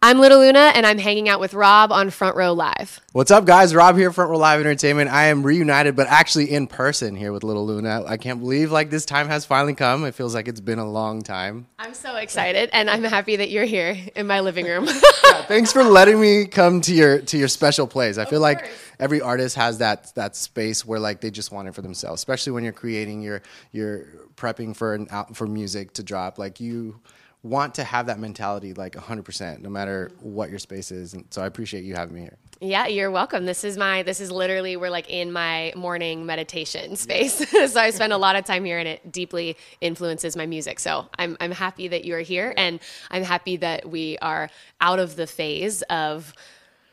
I'm Little Luna, and I'm hanging out with Rob on Front Row Live. What's up, guys? Rob here, Front Row Live Entertainment. I am reunited, but actually in person here with Little Luna. I can't believe like this time has finally come. It feels like it's been a long time. I'm so excited, and I'm happy that you're here in my living room. yeah, thanks for letting me come to your to your special place. I feel like every artist has that that space where like they just want it for themselves, especially when you're creating your you're prepping for an out for music to drop. Like you want to have that mentality like 100% no matter what your space is. And so i appreciate you having me here. Yeah you're welcome. This is my this is literally we're like in my morning meditation space. So i spend a lot of time here and it deeply influences my music. So i'm, I'm happy that you're here and i'm happy that we are out of the phase of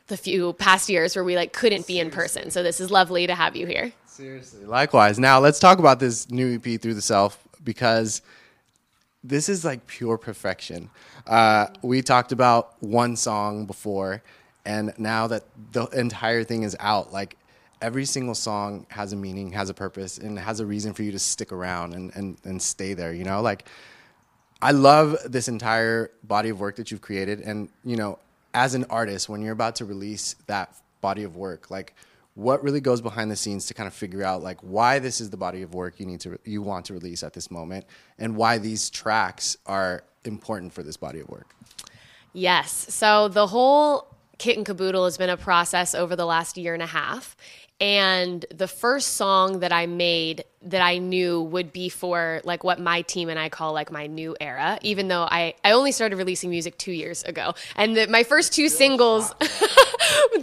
the few past years where we like couldn't be in person. So this is lovely to have you here. Seriously. Likewise. Now let's talk about this new ep through the self because this is like pure perfection. Uh, we talked about one song before, and now that the entire thing is out, like every single song has a meaning, has a purpose, and has a reason for you to stick around and, and, and stay there, you know? Like, I love this entire body of work that you've created. And, you know, as an artist, when you're about to release that body of work, like, what really goes behind the scenes to kind of figure out like why this is the body of work you need to you want to release at this moment and why these tracks are important for this body of work? Yes. So the whole kit and caboodle has been a process over the last year and a half and the first song that I made that I knew would be for like what my team and I call like my new era, even though I, I only started releasing music two years ago. And the, my first two singles,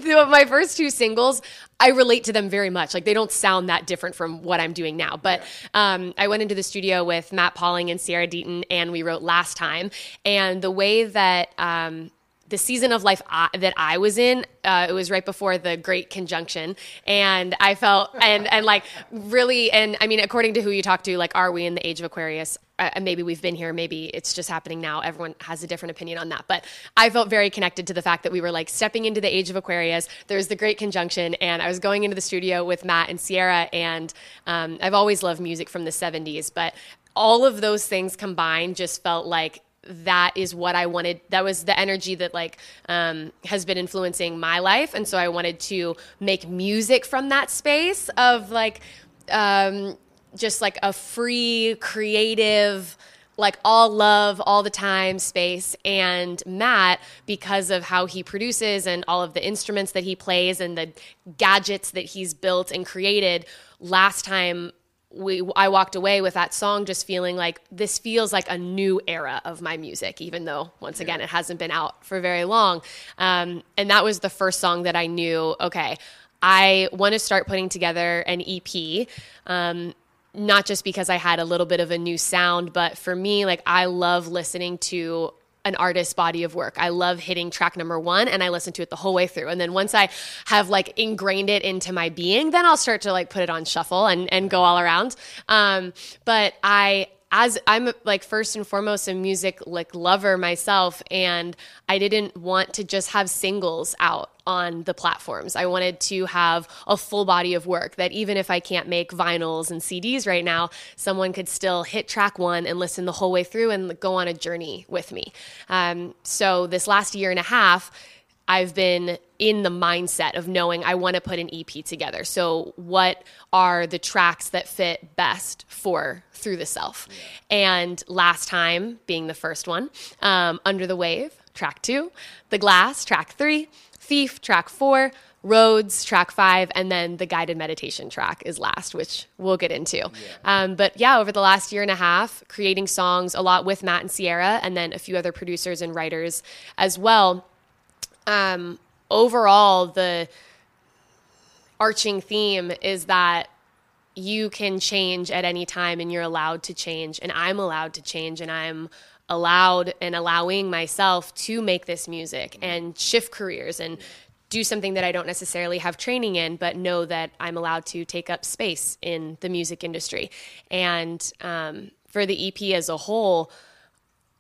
my first two singles, I relate to them very much. Like they don't sound that different from what I'm doing now. But um, I went into the studio with Matt Pauling and Sierra Deaton, and we wrote Last Time. And the way that um, the season of life I, that I was in, uh, it was right before the Great Conjunction, and I felt and and like really, and I mean, according to who you talk to, like, are we in the age of Aquarius? Uh, maybe we've been here, maybe it's just happening now. Everyone has a different opinion on that, but I felt very connected to the fact that we were like stepping into the age of Aquarius. There's the Great Conjunction, and I was going into the studio with Matt and Sierra, and um, I've always loved music from the '70s, but all of those things combined just felt like that is what I wanted. That was the energy that like um, has been influencing my life, and so I wanted to make music from that space of like um, just like a free, creative, like all love all the time space. And Matt, because of how he produces and all of the instruments that he plays and the gadgets that he's built and created, last time we I walked away with that song just feeling like this feels like a new era of my music, even though once again it hasn't been out for very long. Um, and that was the first song that I knew. Okay, I want to start putting together an EP. Um, not just because I had a little bit of a new sound, but for me, like I love listening to an artist's body of work. I love hitting track number one and I listen to it the whole way through. And then once I have like ingrained it into my being, then I'll start to like put it on shuffle and, and go all around. Um, but I, as I'm like first and foremost a music like lover myself and I didn't want to just have singles out on the platforms. I wanted to have a full body of work that even if I can't make vinyls and CDs right now, someone could still hit track one and listen the whole way through and go on a journey with me. Um, so this last year and a half, I've been in the mindset of knowing I want to put an EP together. So, what are the tracks that fit best for Through the Self? And last time being the first one, um, Under the Wave, track two, The Glass, track three, Thief, track four, Roads, track five, and then the guided meditation track is last, which we'll get into. Yeah. Um, but yeah, over the last year and a half, creating songs a lot with Matt and Sierra, and then a few other producers and writers as well um, overall, the arching theme is that you can change at any time and you're allowed to change, and I'm allowed to change, and I'm allowed and allowing myself to make this music and shift careers and do something that I don't necessarily have training in, but know that I'm allowed to take up space in the music industry. And um, for the EP as a whole,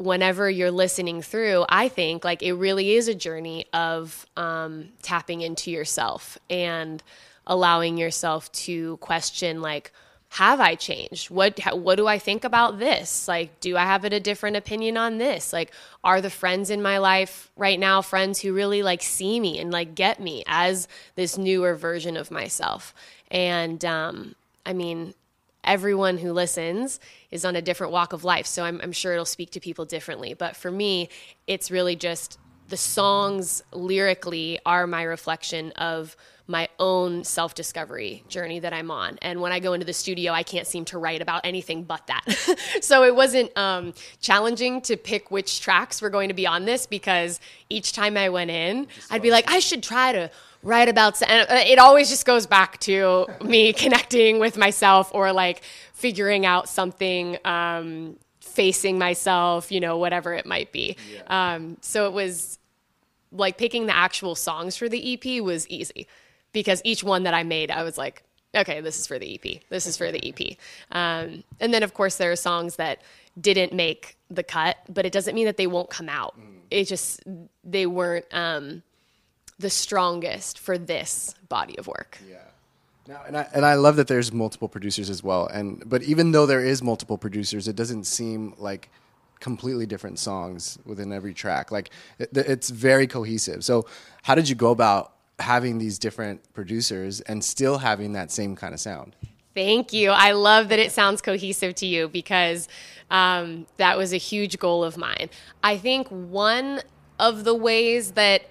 whenever you're listening through, I think like it really is a journey of um, tapping into yourself and allowing yourself to question like have I changed? What what do I think about this? Like, do I have a different opinion on this? Like, are the friends in my life right now friends who really like see me and like get me as this newer version of myself? And um, I mean, everyone who listens is on a different walk of life, so I'm, I'm sure it'll speak to people differently. But for me, it's really just the songs lyrically are my reflection of my own self discovery journey that I'm on. And when I go into the studio, I can't seem to write about anything but that. so it wasn't um, challenging to pick which tracks were going to be on this because each time I went in, I'd be like, I should try to write about and uh, it always just goes back to me connecting with myself or like figuring out something um, facing myself you know whatever it might be yeah. um, so it was like picking the actual songs for the ep was easy because each one that I made, I was like, okay, this is for the EP. This is for the EP. Um, and then, of course, there are songs that didn't make the cut, but it doesn't mean that they won't come out. Mm. It just, they weren't um, the strongest for this body of work. Yeah. Now, and I, and I love that there's multiple producers as well. And but even though there is multiple producers, it doesn't seem like completely different songs within every track. Like it, it's very cohesive. So how did you go about having these different producers and still having that same kind of sound. Thank you. I love that it sounds cohesive to you because um, that was a huge goal of mine. I think one of the ways that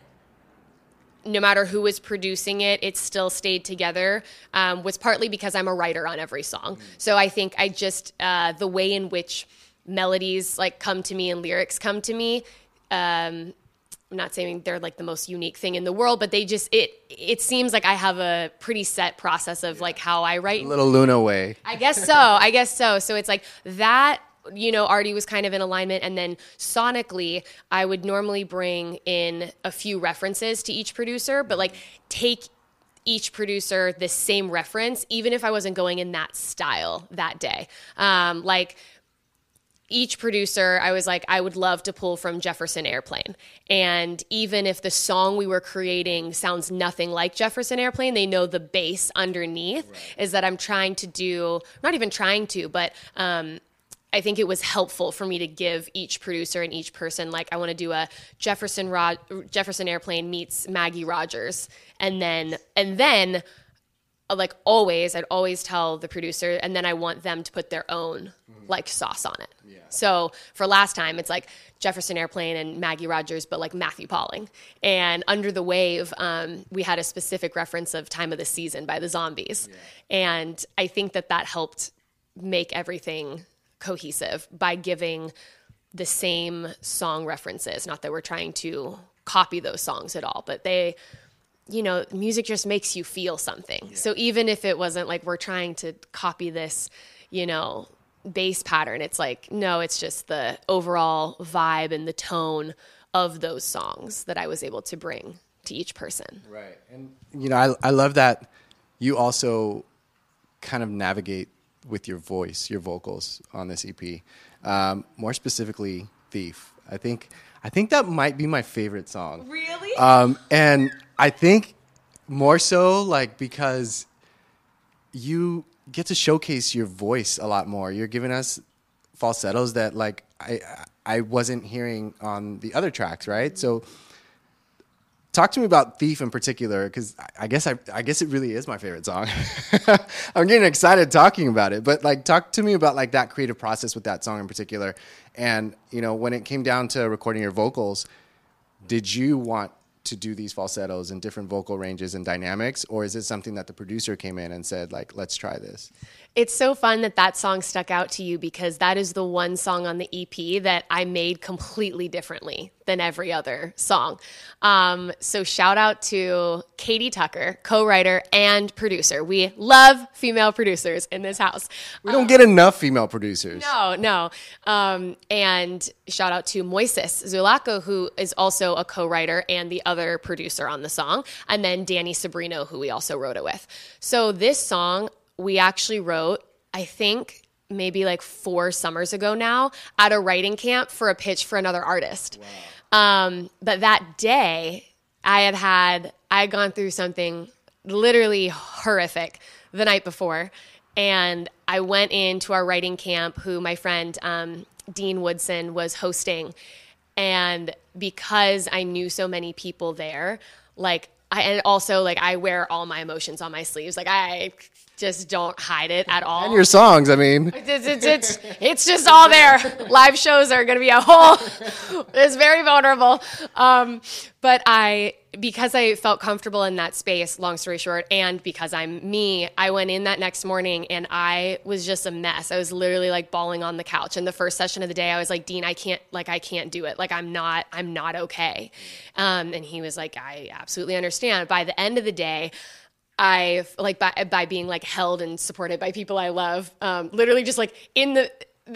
no matter who was producing it, it still stayed together um, was partly because I'm a writer on every song. So I think I just, uh, the way in which melodies like come to me and lyrics come to me um, I'm not saying they're like the most unique thing in the world, but they just it it seems like I have a pretty set process of like how I write. A little Luna way. I guess so. I guess so. So it's like that you know, already was kind of in alignment. And then sonically, I would normally bring in a few references to each producer, but like take each producer the same reference, even if I wasn't going in that style that day. Um, like each producer, I was like, I would love to pull from Jefferson Airplane. And even if the song we were creating sounds nothing like Jefferson Airplane, they know the bass underneath right. is that I'm trying to do, not even trying to, but um, I think it was helpful for me to give each producer and each person like I want to do a Jefferson Rod- Jefferson Airplane meets Maggie Rogers, and then and then like always, I'd always tell the producer, and then I want them to put their own mm-hmm. like sauce on it. Yeah. So for last time, it's like Jefferson Airplane and Maggie Rogers, but like Matthew Pauling. And Under the Wave, um, we had a specific reference of Time of the Season by the Zombies, yeah. and I think that that helped make everything cohesive by giving the same song references. Not that we're trying to copy those songs at all, but they you know, music just makes you feel something. Yeah. So even if it wasn't like we're trying to copy this, you know, bass pattern, it's like, no, it's just the overall vibe and the tone of those songs that I was able to bring to each person. Right. And, you know, I, I love that you also kind of navigate with your voice, your vocals on this EP. Um, more specifically, Thief. I think I think that might be my favorite song. Really? Um, and I think more so like because you get to showcase your voice a lot more. You're giving us falsettos that like I I wasn't hearing on the other tracks, right? So talk to me about thief in particular because i guess I, I guess it really is my favorite song. I'm getting excited talking about it but like talk to me about like that creative process with that song in particular. And you know when it came down to recording your vocals did you want to do these falsettos and different vocal ranges and dynamics or is it something that the producer came in and said like let's try this it's so fun that that song stuck out to you because that is the one song on the ep that i made completely differently than every other song. Um, so shout out to katie tucker co-writer and producer. We love female producers in this house. We don't um, get enough female producers. No no. Um, and shout out to moises zulaco who is also a co-writer and the other producer on the song, and then Danny Sabrino, who we also wrote it with. So this song we actually wrote, I think maybe like four summers ago now at a writing camp for a pitch for another artist. Wow. Um, but that day, I had had I had gone through something literally horrific the night before, and I went into our writing camp, who my friend um, Dean Woodson was hosting, and because I knew so many people there, like I and also like I wear all my emotions on my sleeves. Like I just don't hide it at all. And your songs, I mean, it's, it's, it's, it's just all there. Live shows are going to be a whole, it's very vulnerable. Um, but I, because I felt comfortable in that space, long story short, and because I'm me, I went in that next morning and I was just a mess. I was literally like bawling on the couch. And the first session of the day, I was like, Dean, I can't, like, I can't do it. Like, I'm not, I'm not okay. Um, and he was like, I absolutely understand. By the end of the day, I like by by being like held and supported by people I love. Um, literally, just like in the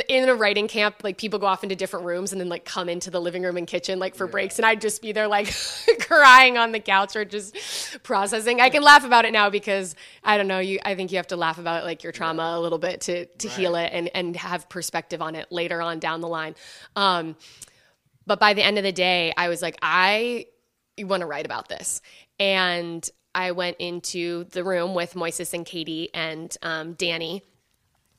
in a writing camp, like people go off into different rooms and then like come into the living room and kitchen like for yeah. breaks, and I'd just be there like crying on the couch or just processing. I can laugh about it now because I don't know. You, I think you have to laugh about like your trauma yeah. a little bit to to right. heal it and and have perspective on it later on down the line. Um, but by the end of the day, I was like, I want to write about this, and I went into the room with Moises and Katie and um, Danny.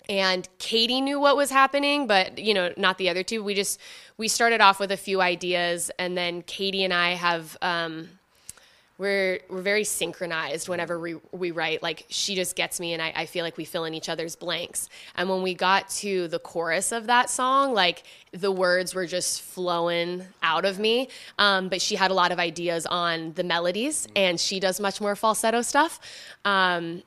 And Katie knew what was happening, but you know, not the other two. We just we started off with a few ideas, and then Katie and I have um, we're we're very synchronized whenever we we write. Like she just gets me, and I, I feel like we fill in each other's blanks. And when we got to the chorus of that song, like the words were just flowing out of me. Um, but she had a lot of ideas on the melodies, and she does much more falsetto stuff. Um,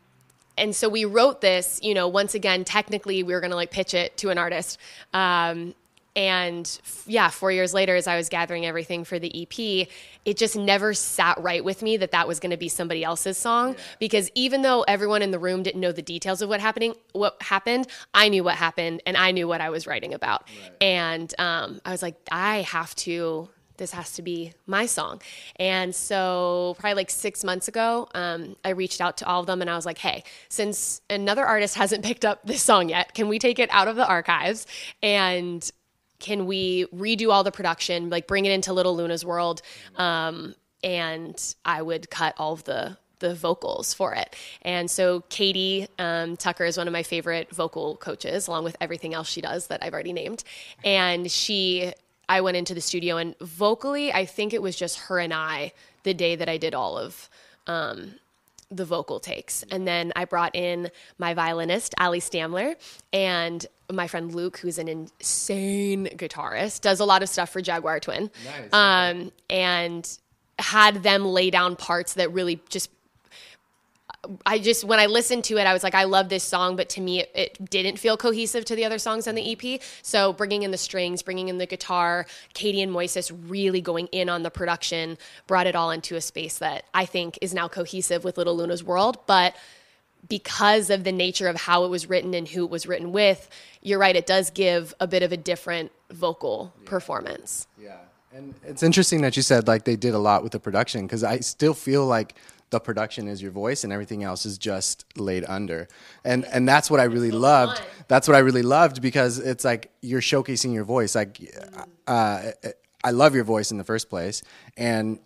and so we wrote this. You know, once again, technically, we were going to like pitch it to an artist. Um, and yeah, four years later, as I was gathering everything for the EP, it just never sat right with me that that was going to be somebody else's song. Yeah. Because even though everyone in the room didn't know the details of what happening, what happened, I knew what happened, and I knew what I was writing about. Right. And um, I was like, I have to. This has to be my song. And so, probably like six months ago, um, I reached out to all of them and I was like, hey, since another artist hasn't picked up this song yet, can we take it out of the archives and can we redo all the production, like bring it into Little Luna's world? Um, and I would cut all of the the vocals for it. And so Katie um, Tucker is one of my favorite vocal coaches, along with everything else she does that I've already named. And she, I went into the studio and vocally, I think it was just her and I the day that I did all of um, the vocal takes. And then I brought in my violinist, Ali Stamler, and my friend Luke, who's an insane guitarist, does a lot of stuff for Jaguar Twin. Nice. Um, and had them lay down parts that really just I just when I listened to it, I was like, I love this song, but to me, it, it, didn't feel cohesive to the other songs on the EP. So bringing in the strings, bringing in the guitar, Katie and Moises really going in on the production brought it all into a space that I think is now cohesive with Little Luna's world. But because of the nature of how it was written and who it was written with, you're right, it does give a bit of a different vocal yeah. performance. Yeah. And it's interesting that you said like they did a lot with the production because I still feel like the production is your voice and everything else is just laid under. And and that's what I really loved. That's what I really loved because it's like you're showcasing your voice. Like mm. uh, I love your voice in the first place and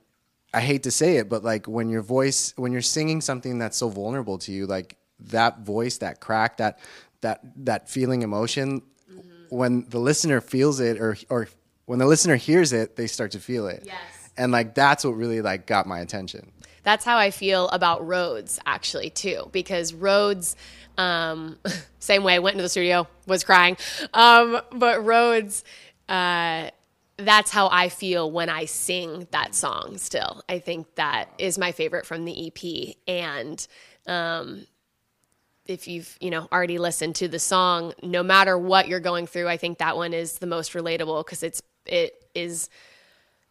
I hate to say it, but like when your voice, when you're singing something that's so vulnerable to you, like that voice, that crack, that that that feeling emotion, mm-hmm. when the listener feels it, or or when the listener hears it, they start to feel it. Yes. And like that's what really like got my attention. That's how I feel about Roads actually too, because Roads. Um, same way, went into the studio, was crying. Um, but Roads, uh, that's how I feel when I sing that song still. I think that is my favorite from the EP. And um, if you've, you know, already listened to the song, no matter what you're going through, I think that one is the most relatable because it's it is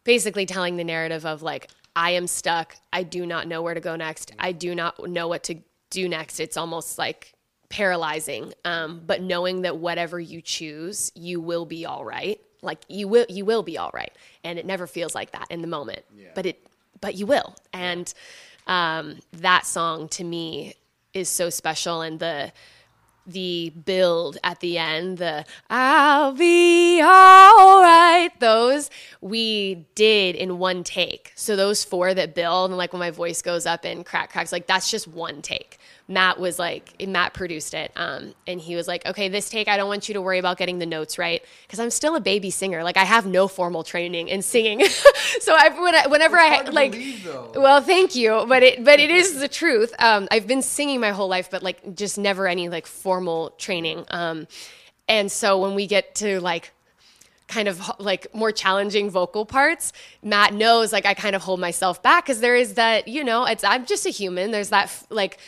basically telling the narrative of like I am stuck. I do not know where to go next. I do not know what to do next. It's almost like paralyzing. Um, but knowing that whatever you choose, you will be all right like you will you will be all right and it never feels like that in the moment yeah. but it but you will and um, that song to me is so special and the the build at the end, the I'll be all right, those we did in one take. So those four that build and like when my voice goes up and crack cracks, like that's just one take. Matt was like, Matt produced it. Um, and he was like, okay, this take, I don't want you to worry about getting the notes right. Cause I'm still a baby singer. Like I have no formal training in singing. so I, when I, whenever I like, believe, well, thank you. But it, but it is the truth. Um, I've been singing my whole life, but like just never any like formal training. Um, and so when we get to like kind of like more challenging vocal parts matt knows like i kind of hold myself back because there is that you know it's i'm just a human there's that like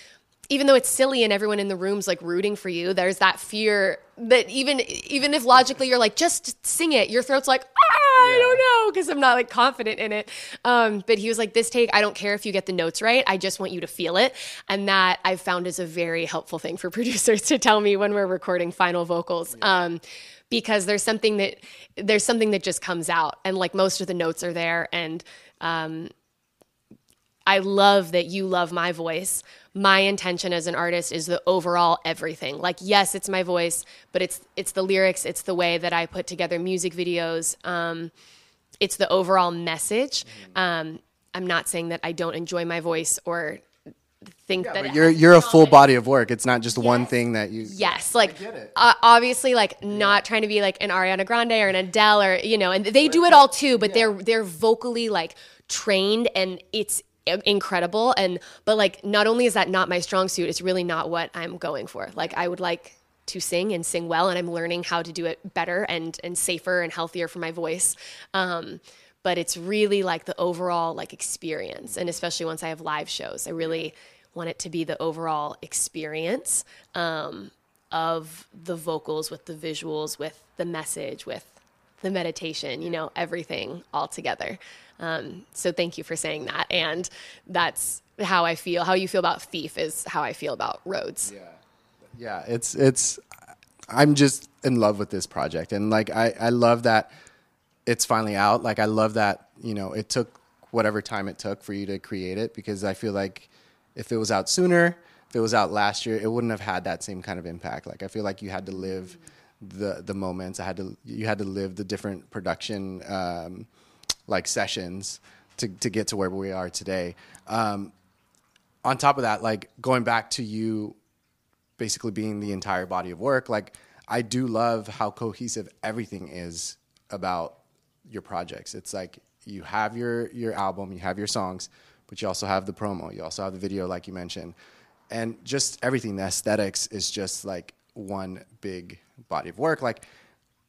even though it's silly and everyone in the room's like rooting for you, there's that fear that even even if logically you're like just sing it, your throat's like ah, I don't know because I'm not like confident in it. Um, but he was like, this take, I don't care if you get the notes right, I just want you to feel it, and that I've found is a very helpful thing for producers to tell me when we're recording final vocals. Yeah. Um, because there's something that there's something that just comes out, and like most of the notes are there, and um, I love that you love my voice my intention as an artist is the overall everything. Like, yes, it's my voice, but it's it's the lyrics, it's the way that I put together music videos. Um, it's the overall message. Mm-hmm. Um, I'm not saying that I don't enjoy my voice or think yeah, that you're you're a full body of work. It's not just yes. one thing that you. Yes, like uh, obviously, like yeah. not trying to be like an Ariana Grande or an Adele or you know, and they do it all too. But yeah. they're they're vocally like trained, and it's incredible. And but like not only is that not my strong suit it's really not what i'm going for. Like i would like to sing and sing well and i'm learning how to do it better and and safer and healthier for my voice. Um, but it's really like the overall like experience. And especially once i have live shows i really want it to be the overall experience um, of the vocals with the visuals with the message with the meditation you know everything all together um, so thank you for saying that. And that's how I feel. How you feel about Thief is how I feel about Roads. Yeah, yeah. It's it's. I'm just in love with this project, and like I I love that it's finally out. Like I love that you know it took whatever time it took for you to create it because I feel like if it was out sooner, if it was out last year, it wouldn't have had that same kind of impact. Like I feel like you had to live the the moments. I had to you had to live the different production um, like sessions to to get to where we are today. Um, on top of that, like going back to you basically being the entire body of work, like I do love how cohesive everything is about your projects. It's like you have your your album, you have your songs, but you also have the promo, you also have the video, like you mentioned, and just everything. The aesthetics is just like one big body of work. Like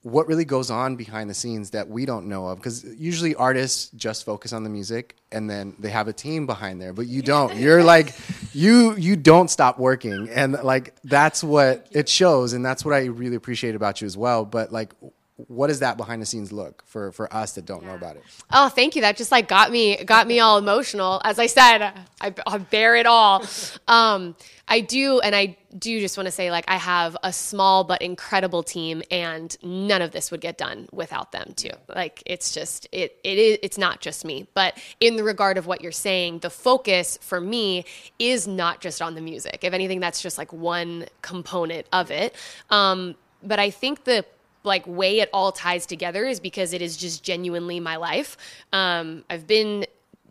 what really goes on behind the scenes that we don't know of because usually artists just focus on the music and then they have a team behind there but you don't. You're like you you don't stop working. And like that's what it shows and that's what i really appreciate about you as well. But like what does that behind the scenes look for for us that don't yeah. know about it? Oh thank you. That just like got me got me all emotional. As i said i, I bear it all. Um i do and i do just want to say like i have a small but incredible team and none of this would get done without them too. Like it's just it it is it's not just me. But in the regard of what you're saying the focus for me is not just on the music. If anything that's just like one component of it. Um but i think the like way it all ties together is because it is just genuinely my life. Um, I've been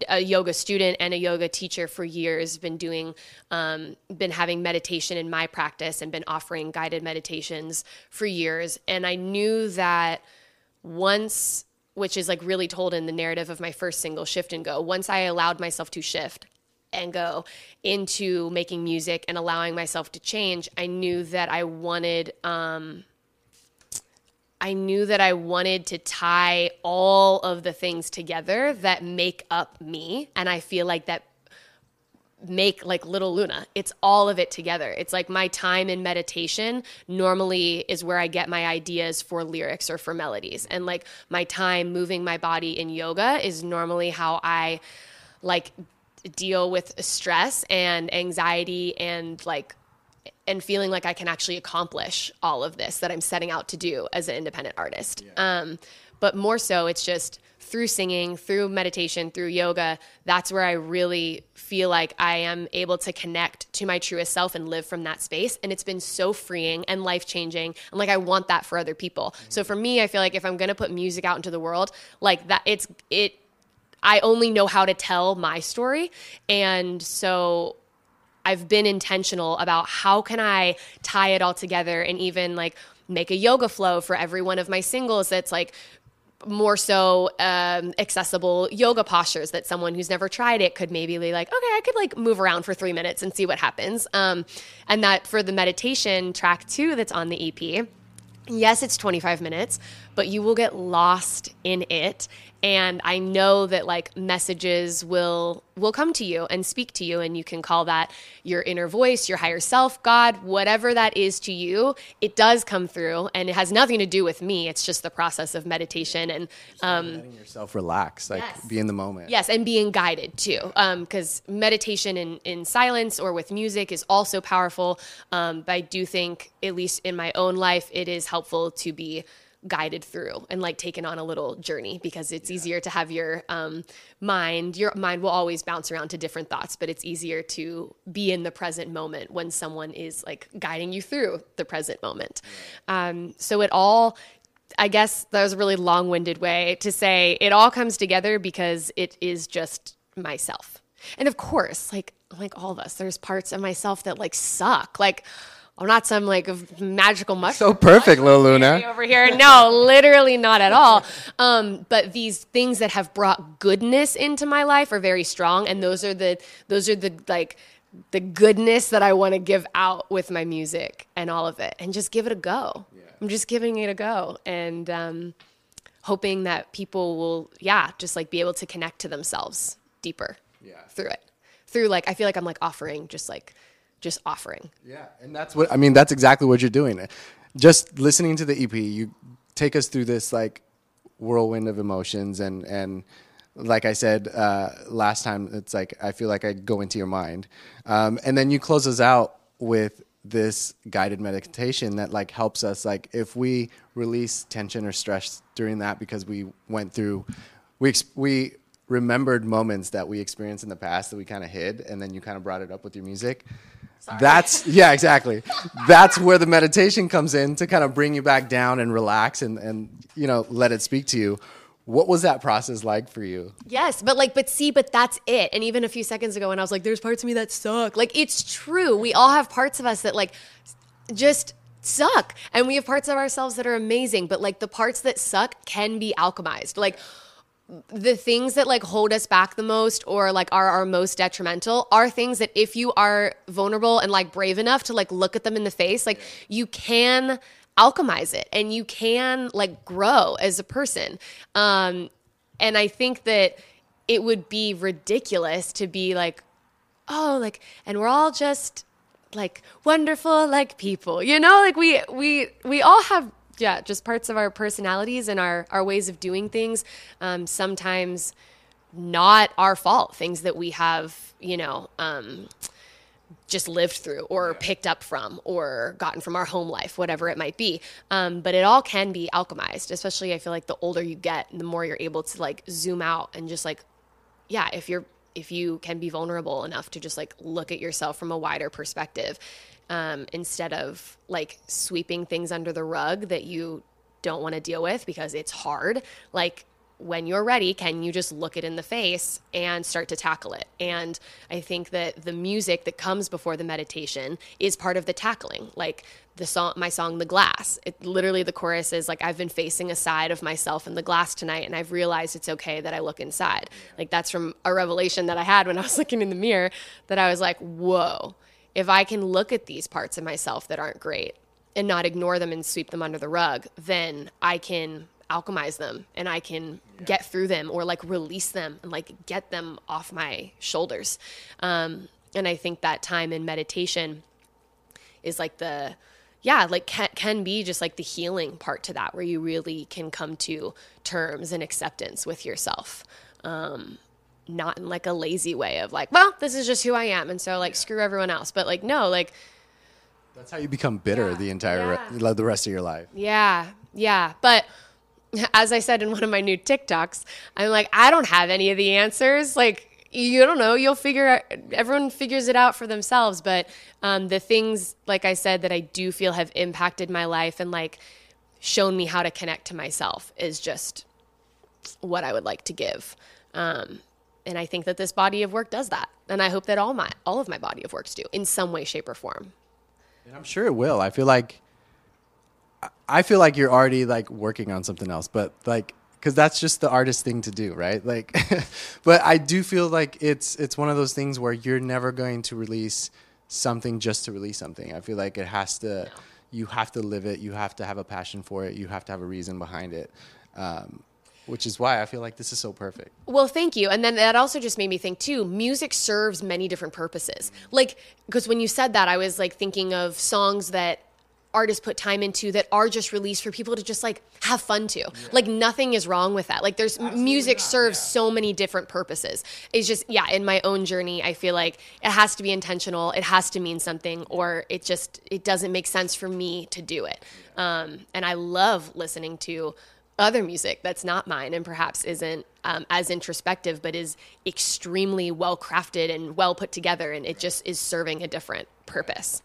a yoga student and a yoga teacher for years been doing um, been having meditation in my practice and been offering guided meditations for years and i knew that once which is like really told in the narrative of my first single shift and go once i allowed myself to shift and go into making music and allowing myself to change i knew that i wanted um, I knew that I wanted to tie all of the things together that make up me. And I feel like that make like little Luna. It's all of it together. It's like my time in meditation normally is where I get my ideas for lyrics or for melodies. And like my time moving my body in yoga is normally how I like deal with stress and anxiety and like and feeling like I can actually accomplish all of this that I'm setting out to do as an independent artist. Yeah. Um, but more so it's just through singing, through meditation, through yoga, that's where I really feel like I am able to connect to my truest self and live from that space. And it's been so freeing and life changing. And like, I want that for other people. So for me, I feel like if I'm going to put music out into the world, like that, it's, it, I only know how to tell my story. And so I've been intentional about how can I tie it all together and even like make a yoga flow for every one of my singles that's like more so um, accessible yoga postures that someone who's never tried it could maybe be like, okay, I could like move around for three minutes and see what happens. Um, and that for the meditation track two that's on the EP, yes, it's 25 minutes, but you will get lost in it and i know that like messages will will come to you and speak to you and you can call that your inner voice your higher self god whatever that is to you it does come through and it has nothing to do with me it's just the process of meditation and um, letting yourself relax like Yes. be in the moment Yes, and being guided too, because meditation in, in silence or with music is also powerful. Um, but I do think, at least in my own life, it is helpful to be guided through and like taken on a little journey because it's easier to have your um, mind. Your mind will always bounce around to different thoughts, but it's easier to be in the present moment when someone is like guiding you through the present moment. Um, so it all I guess that was a really long winded way to say it all comes together because it is just myself. And of course, like like all of us, there's parts of myself that like suck. Like I'm not some like magical mushroom so perfect Lil Luna over here. No, literally not at all. Um, but these things that have brought goodness into my life are very strong, and those are the those are the like the goodness that I want to give out with my music and all of it, and just give it a go. I'm just giving it a go, and um, hoping that people will, yeah, just like be able to connect to themselves deeper Yeah. through it. Through like, I feel like I'm like offering, just like, just offering. Yeah, and that's what I mean. That's exactly what you're doing. Just listening to the EP, you take us through this like whirlwind of emotions, and and like I said uh, last time, it's like I feel like I go into your mind, um, and then you close us out with this guided meditation that like helps us like if we release tension or stress during that because we went through we we remembered moments that we experienced in the past that we kind of hid and then you kind of brought it up with your music that's yeah exactly that's where the meditation comes in to kind of bring you back down and relax and and you know let it speak to you what was that process like for you Yes, but like, but see, but that's it. And even a few seconds ago, when I was like, "There's parts of me that suck," like it's true. We all have parts of us that like just suck, and we have parts of ourselves that are amazing. But like the parts that suck can be alchemized. Like the things that like hold us back the most or like are our most detrimental are things that if you are vulnerable and like brave enough to like look at them in the face like you can alchemize it and you can like grow as a person. Um and i think that it would be ridiculous to be like oh like and we're all just like wonderful like people you know? Like we we we all have yeah just parts of our personalities and our our ways of doing things um sometimes not our fault things that we have you know um just lived through or picked up from or gotten from our home life, whatever it might be. Um, but it all can be alchemized, especially I feel like the older you get, the more you're able to like zoom out and just like, yeah, if you're, if you can be vulnerable enough to just like look at yourself from a wider perspective um, instead of like sweeping things under the rug that you don't want to deal with because it's hard. Like, when you're ready, can you just look it in the face and start to tackle it? And I think that the music that comes before the meditation is part of the tackling. Like the song, my song, The Glass, it literally the chorus is like, I've been facing a side of myself in the glass tonight, and I've realized it's okay that I look inside. Like that's from a revelation that I had when I was looking in the mirror that I was like, whoa, if I can look at these parts of myself that aren't great and not ignore them and sweep them under the rug, then I can alchemize them and I can get through them or like release them and like get them off my shoulders. Um, and I think that time in meditation is like the, yeah, like can, can be just like the healing part to that where you really can come to terms and acceptance with yourself. Um, not in like a lazy way of like, well, this is just who I am. And so like, screw everyone else. But like, no, like, that's how you become bitter Yeah, the entire re- the rest of your life Yeah, yeah. But as I said in one of my new TikToks, I'm like, I don't have any of the answers. Like, you don't know. You'll figure. Everyone figures it out for themselves. But um, the things, like I said, that I do feel have impacted my life and like shown me how to connect to myself is just what I would like to give. Um, and I think that this body of work does that. And I hope that all my all of my body of works do in some way, shape, or form. And I'm sure it will. I feel like I feel like you're already like working on something else, but like because that's just the artist thing to do, right? Like, but I do feel like it's it's one of those things where you're never going to release something just to release something. I feel like it has to. No. You have to live it. You have to have a passion for it. You have to have a reason behind it. Um, which is why I feel like this is so perfect. Well, thank you. And then that also just made me think too, music serves many different purposes. Like because when you said that I was like thinking of songs that artists put time into that are just released for people to just like have fun to. Yeah. Like nothing is wrong with that. Like there's Absolutely music not. serves yeah. so many different purposes. It's just yeah, in my own journey, I feel like it has to be intentional. It has to mean something or it just it doesn't make sense for me to do it. Um, and I love listening to other music that's not mine and perhaps isn't um, as introspective but is extremely well crafted and well put together and it just is serving a different purpose.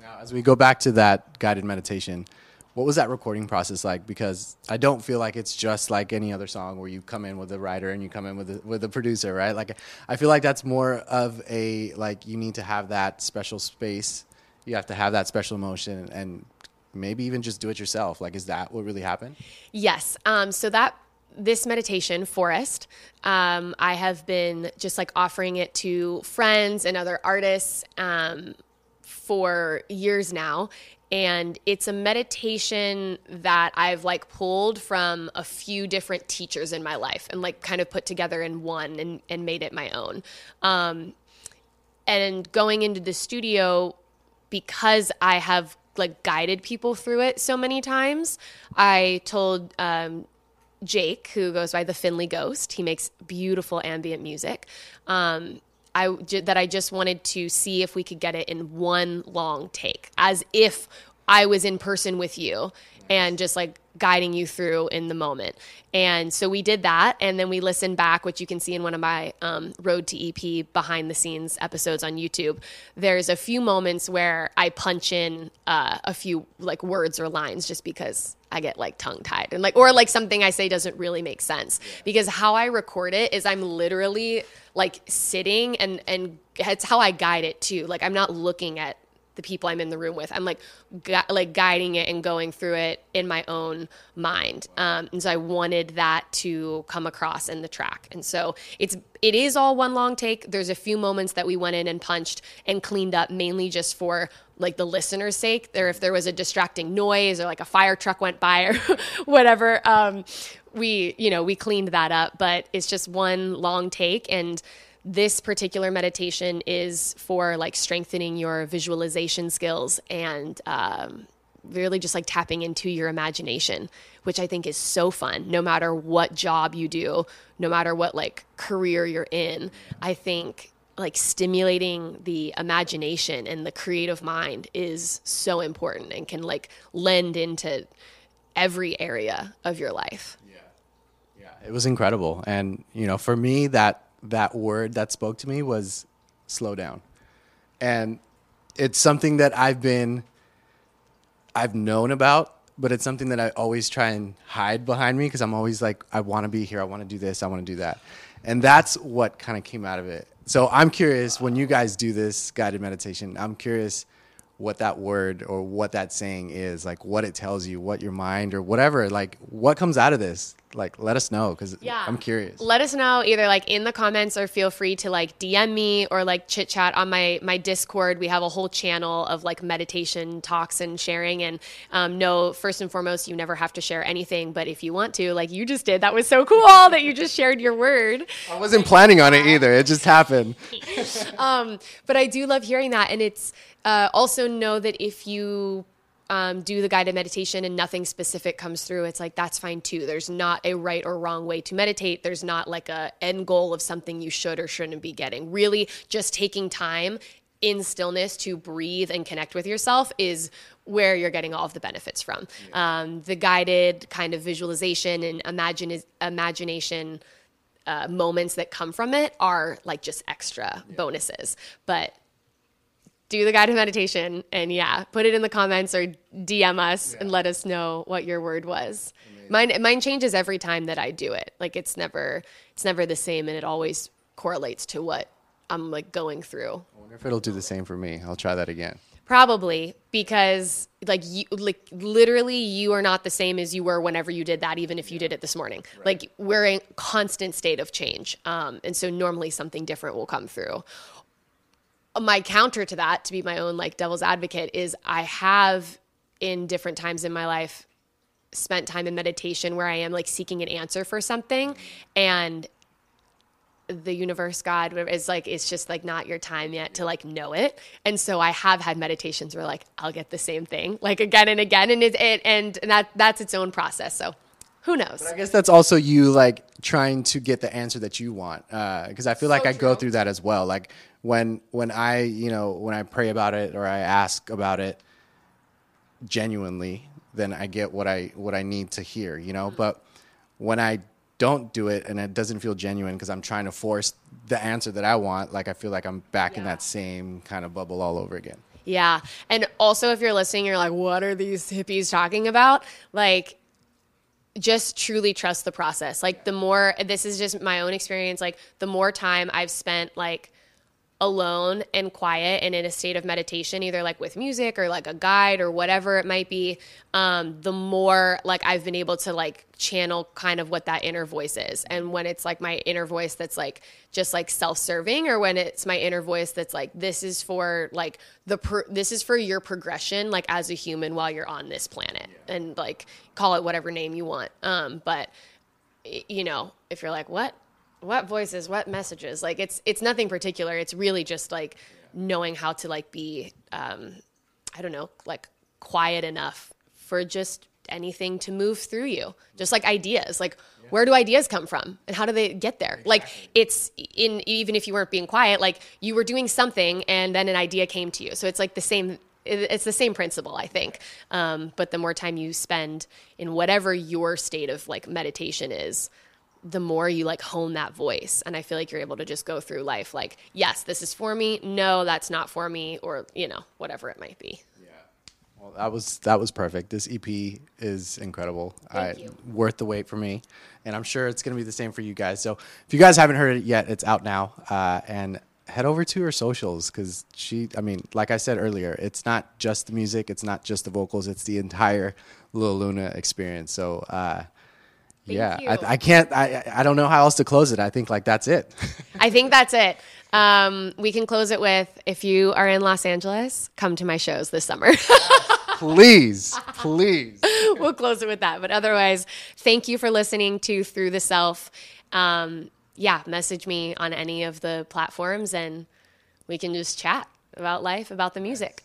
Now as we go back to that guided meditation what was that recording process like? Because i don't feel like it's just like any other song where you come in with a writer and you come in with a, with a producer right? Like i feel like that's more of a like you need to have that special space. You have to have that special emotion and maybe even just do it yourself. Like, is that what really happened? Yes. Um, so that this meditation, Forest, um, I have been just like offering it to friends and other artists um, for years now. And it's a meditation that I've like pulled from a few different teachers in my life and like kind of put together in one and, and made it my own. Um, and going into the studio because I have like guided people through it so many times. I told um, Jake, who goes by the Finley Ghost, he makes beautiful ambient music. Um, I that I just wanted to see if we could get it in one long take, as if I was in person with you and just like guiding you through in the moment. And so we did that. And then we listened back, which you can see in one of my um, Road to EP behind the scenes episodes on YouTube. There's a few moments where I punch in uh, a few like words or lines just because I get like tongue tied and like, or like something I say doesn't really make sense because how I record it is I'm literally like sitting and, and it's how I guide it too. Like I'm not looking at the people I'm in the room with. I'm like gu- like guiding it and going through it in my own mind. Um, and so I wanted that to come across in the track. And so it's it is all one long take. There's a few moments that we went in and punched and cleaned up mainly just for like the listener's sake. There if there was a distracting noise or like a fire truck went by or whatever. Um, we you know we cleaned that up, but it's just one long take and this particular meditation is for like strengthening your visualization skills and um, really just like tapping into your imagination, which I think is so fun. No matter what job you do, no matter what like career you're in, I think like stimulating the imagination and the creative mind is so important and can like lend into every area of your life. Yeah. Yeah. It was incredible. And, you know, for me, that that word that spoke to me was slow down. And it's something that I've been I've known about, but it's something that I always try and hide behind me because I'm always like I want to be here, I want to do this, I want to do that. And that's what kind of came out of it. So I'm curious when you guys do this guided meditation, I'm curious what that word or what that saying is, like what it tells you, what your mind or whatever, like what comes out of this like let us know because yeah. I'm curious. Let us know either like in the comments or feel free to like DM me or like chit chat on my my Discord. We have a whole channel of like meditation talks and sharing. And um, no, first and foremost, you never have to share anything, but if you want to, like you just did, that was so cool that you just shared your word. I wasn't planning on it either. It just happened. um, but I do love hearing that, and it's uh, also know that if you um, do the guided meditation and nothing specific comes through, it's like that's fine too. There's not a right or wrong way to meditate. There's not like a end goal of something you should or shouldn't be getting. Really, just taking time in stillness to breathe and connect with yourself is where you're getting all of the benefits from. Um, the guided kind of visualization and imagine imagination uh, moments that come from it are like just extra bonuses. But do the guided meditation and yeah, put it in the comments or DM us and let us know what your word was. Mine mine changes every time that I do it. Like it's never it's never the same and it always correlates to what I'm like going through. I wonder if it'll do the same for me. I'll try that again. Probably because like you like literally you are not the same as you were whenever you did that even if you did it this morning. Right. Like we're in constant state of change. Um, and so normally something different will come through. My counter to that to be my own like devil's advocate is I have in different times in my life spent time in meditation where I am like seeking an answer for something and the universe god is like it's just like not your time yet to like know it. And so i have had meditations where like i'll get the same thing like again and again and it, it and that that's its own process. So who knows? But i guess that's also you like trying to get the answer that you want because uh, i feel like i true. go through that as well. Like when when i you know when i pray about it or i ask about it genuinely then i get what i what i need to hear you know but when i don't do it and it doesn't feel genuine because I'm trying to force the answer that I want, like I feel like I'm back yeah. in that same kind of bubble all over again. Yeah. And also, if you're listening, you're like, what are these hippies talking about? Like, just truly trust the process. Like, the more, this is just my own experience, like, the more time I've spent, like, alone and quiet and in a state of meditation, either like with music or like a guide or whatever it might be, um, the more like I've been able to like channel kind of what that inner voice is. And when it's like my inner voice that's like just like self-serving, or when it's my inner voice that's like this is for like the pro- this is for your progression like as a human while you're on this planet, yeah. and like call it whatever name you want. Um, but you know, if you're like what what voices, what messages. Like it's it's nothing particular. It's really just like knowing how to like be um, I don't know, like quiet enough for just anything to move through you. Just like ideas. Like yeah. where do ideas come from and how do they get there? Exactly. Like it's in even if you weren't being quiet, like you were doing something and then an idea came to you. So it's like the same it's the same principle i think um, but the more time you spend in whatever your state of like meditation is the more you like hone that voice and i feel like you're able to just go through life like yes this is for me. No that's not for me or you know whatever it might be. Yeah. Well that was that was perfect. This ep is incredible. Thank I, you. worth the wait for me. And i'm sure it's going to be the same for you guys. So if you guys haven't heard it yet it's out now. Uh, and head over to her socials because she i mean like i said earlier it's not just the music it's not just the vocals it's the entire Lil Luna experience. So uh, Thank yeah, I, I, can't. I I don't know how else to close it. I think like that's it. I think that's it. Um, we can close it with if you are in Los Angeles, come to my shows this summer. please, please. we'll close it with that. But otherwise, thank you for listening to Through the Self. Um, yeah, message me on any of the platforms, and we can just chat about life, about the music.